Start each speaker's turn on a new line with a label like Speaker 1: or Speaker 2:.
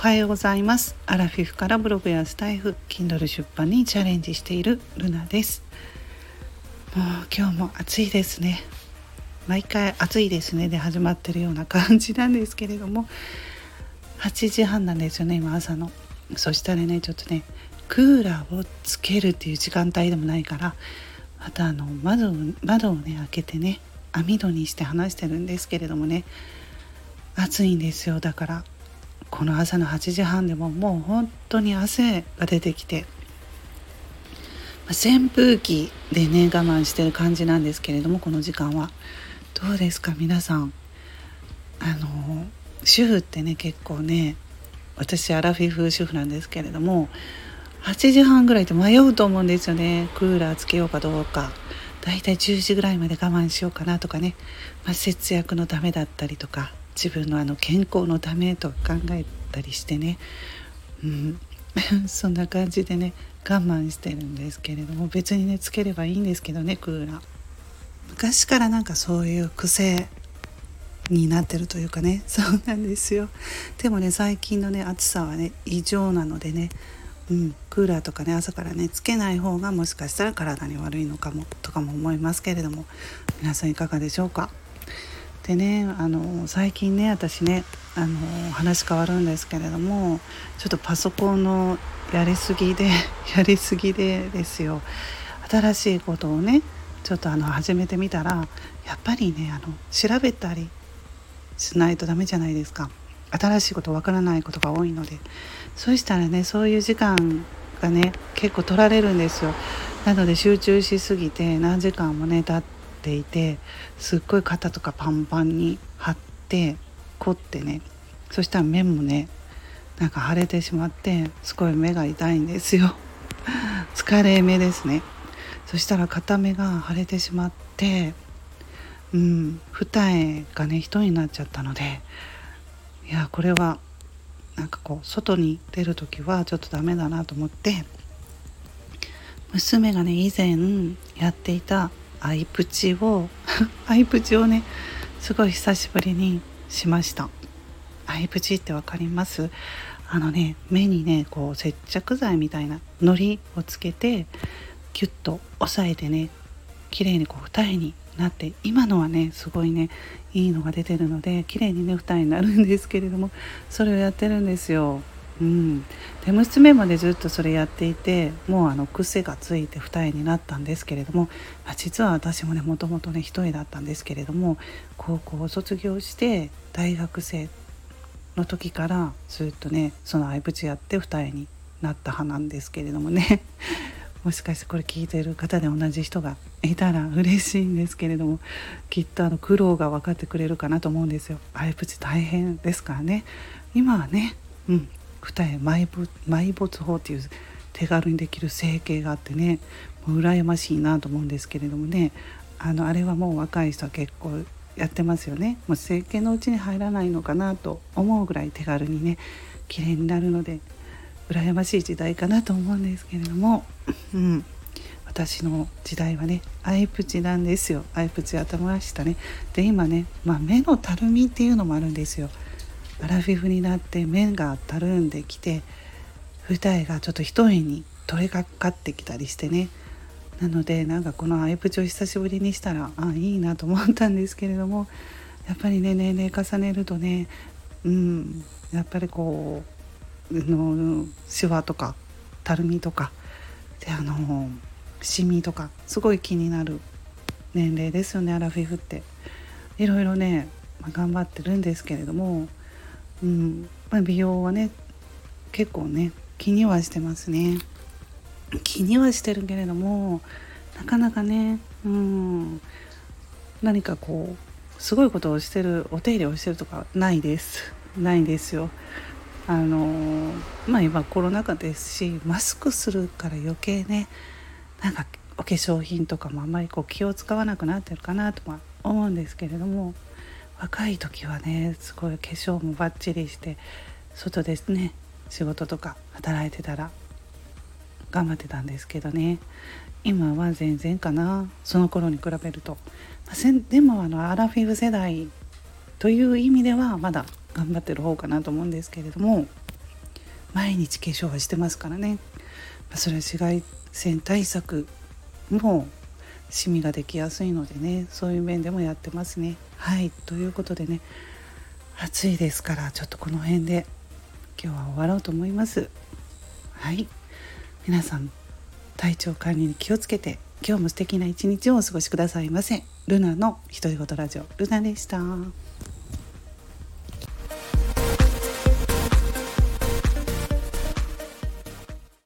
Speaker 1: はようございます。アラフィフからブログやスタイフ Kindle 出版にチャレンジしているルナです。もう今日も暑いですね。毎回暑いですね。で始まってるような感じなんですけれども。8時半なんですよね今朝の。そしたらねちょっとねクーラーをつけるっていう時間帯でもないからまたあの窓を窓をね開けてね網戸にして話してるんですけれどもね。暑いんですよだから。この朝の8時半でももう本当に汗が出てきてま扇風機でね我慢してる感じなんですけれどもこの時間は。どうですか皆さん。あの主婦ってね結構ね私アラフィフ主婦なんですけれども8時半ぐらいって迷うと思うんですよね。クーラーつけようかどうか。だいたい10時ぐらいまで我慢しようかなとかね、まあ、節約のためだったりとか。自分のあの健康のためと考えたりしてね、うん、そんな感じでね我慢してるんですけれども。別にねつければいいんですけどねクーラー。昔からなんかそういう癖になってるというかね。そうなんですよ。でもね最近のね暑さはね異常なのでね。うん、クーラーとかね朝からねつけない方がもしかしたら体に悪いのかもとかも思いますけれども。皆さんいかがでしょうか？でねあの最近ね私ねあの話変わるんですけれどもちょっとパソコンのやりすぎで やりすぎでですよ。新しいことをねちょっとあの始めてみたらやっぱりねあの調べたりしないとダメじゃないですか。新しいことわからないことが多いので。そしたらねそういう時間がね結構取られるんですよ。なので集中しすぎて何時間もね経ってていてすっごい肩とかパンパンに張って凝ってね。そしたら目もねなんか腫れてしまってすごい目が痛いんですよ。疲れ目ですね。そしたら片目が腫れてしまってうん二重がね一重になっちゃったのでいやこれはなんかこう外に出る時はちょっとダメだなと思って娘がね以前やっていたアイプチを アイプチをねすごい久しぶりにしました。アイプチって分かります？あのね目にねこう接着剤みたいな糊をつけてキュッと押さえてね綺麗にこう二重になって今のはねすごいねいいのが出てるので綺麗にね二重になるんですけれどもそれをやってるんですよ。うん、で娘もねずっとそれやっていてもうあの癖がついて二重になったんですけれども、あ、実は私もねもともとね一重だったんですけれども高校を卒業して大学生の時からずっとねその相ぶちやって二重になった派なんですけれどもね。もしかしてこれ聞いてる方で同じ人がいたら嬉しいんですけれどもきっとあの苦労が分かってくれるかなと思うんですよ。相ぶち大変ですからね。今はねうん。二重埋埋没法っていう手軽にできる整形があってねもう羨ましいなと思うんですけれどもねあのあれはもう若い人は結構やってますよね。もう整形のうちに入らないのかなと思うぐらい手軽にね綺麗になるので羨ましい時代かなと思うんですけれども、うん、私の時代はねアイプチなんですよ。アイプチやってましたね。で今ね、まあ、目のたるみっていうのもあるんですよ。アラフィフになって目がたるんできて二重がちょっと一重に取れかかってきたりしてねなのでなんかこのアイプチを久しぶりにしたらあいいなと思ったんですけれどもやっぱりね年齢重ねるとねうんやっぱりこうのシワとかたるみとかであのシミとかすごい気になる年齢ですよねアラフィフって。いろいろね、まあ、頑張ってるんですけれどもうん。まあ、美容はね結構ね気にはしてますね。気にはしてるけれどもなかなかねうん。何かこうすごいことをしてるお手入れをしてるとかないです。ないですよ。あのまあ今コロナ禍ですしマスクするから余計ねなんかお化粧品とかもあんまりこう気を使わなくなってるかなとは思うんですけれども。若い時はねすごい化粧もバッチリして外ですね仕事とか働いてたら頑張ってたんですけどね。今は全然かな。その頃に比べると、まあ、でもあのアラフィフ世代という意味ではまだ頑張ってる方かなと思うんですけれども毎日化粧はしてますからね、まあ、それは紫外線対策もシミができやすいのでねそういう面でもやってますね。はい。ということでね暑いですからちょっとこの辺で今日は終わろうと思います。はい。皆さん体調管理に気をつけて今日も素敵な一日をお過ごしくださいませ。ルナの独り言ラジオルナでした。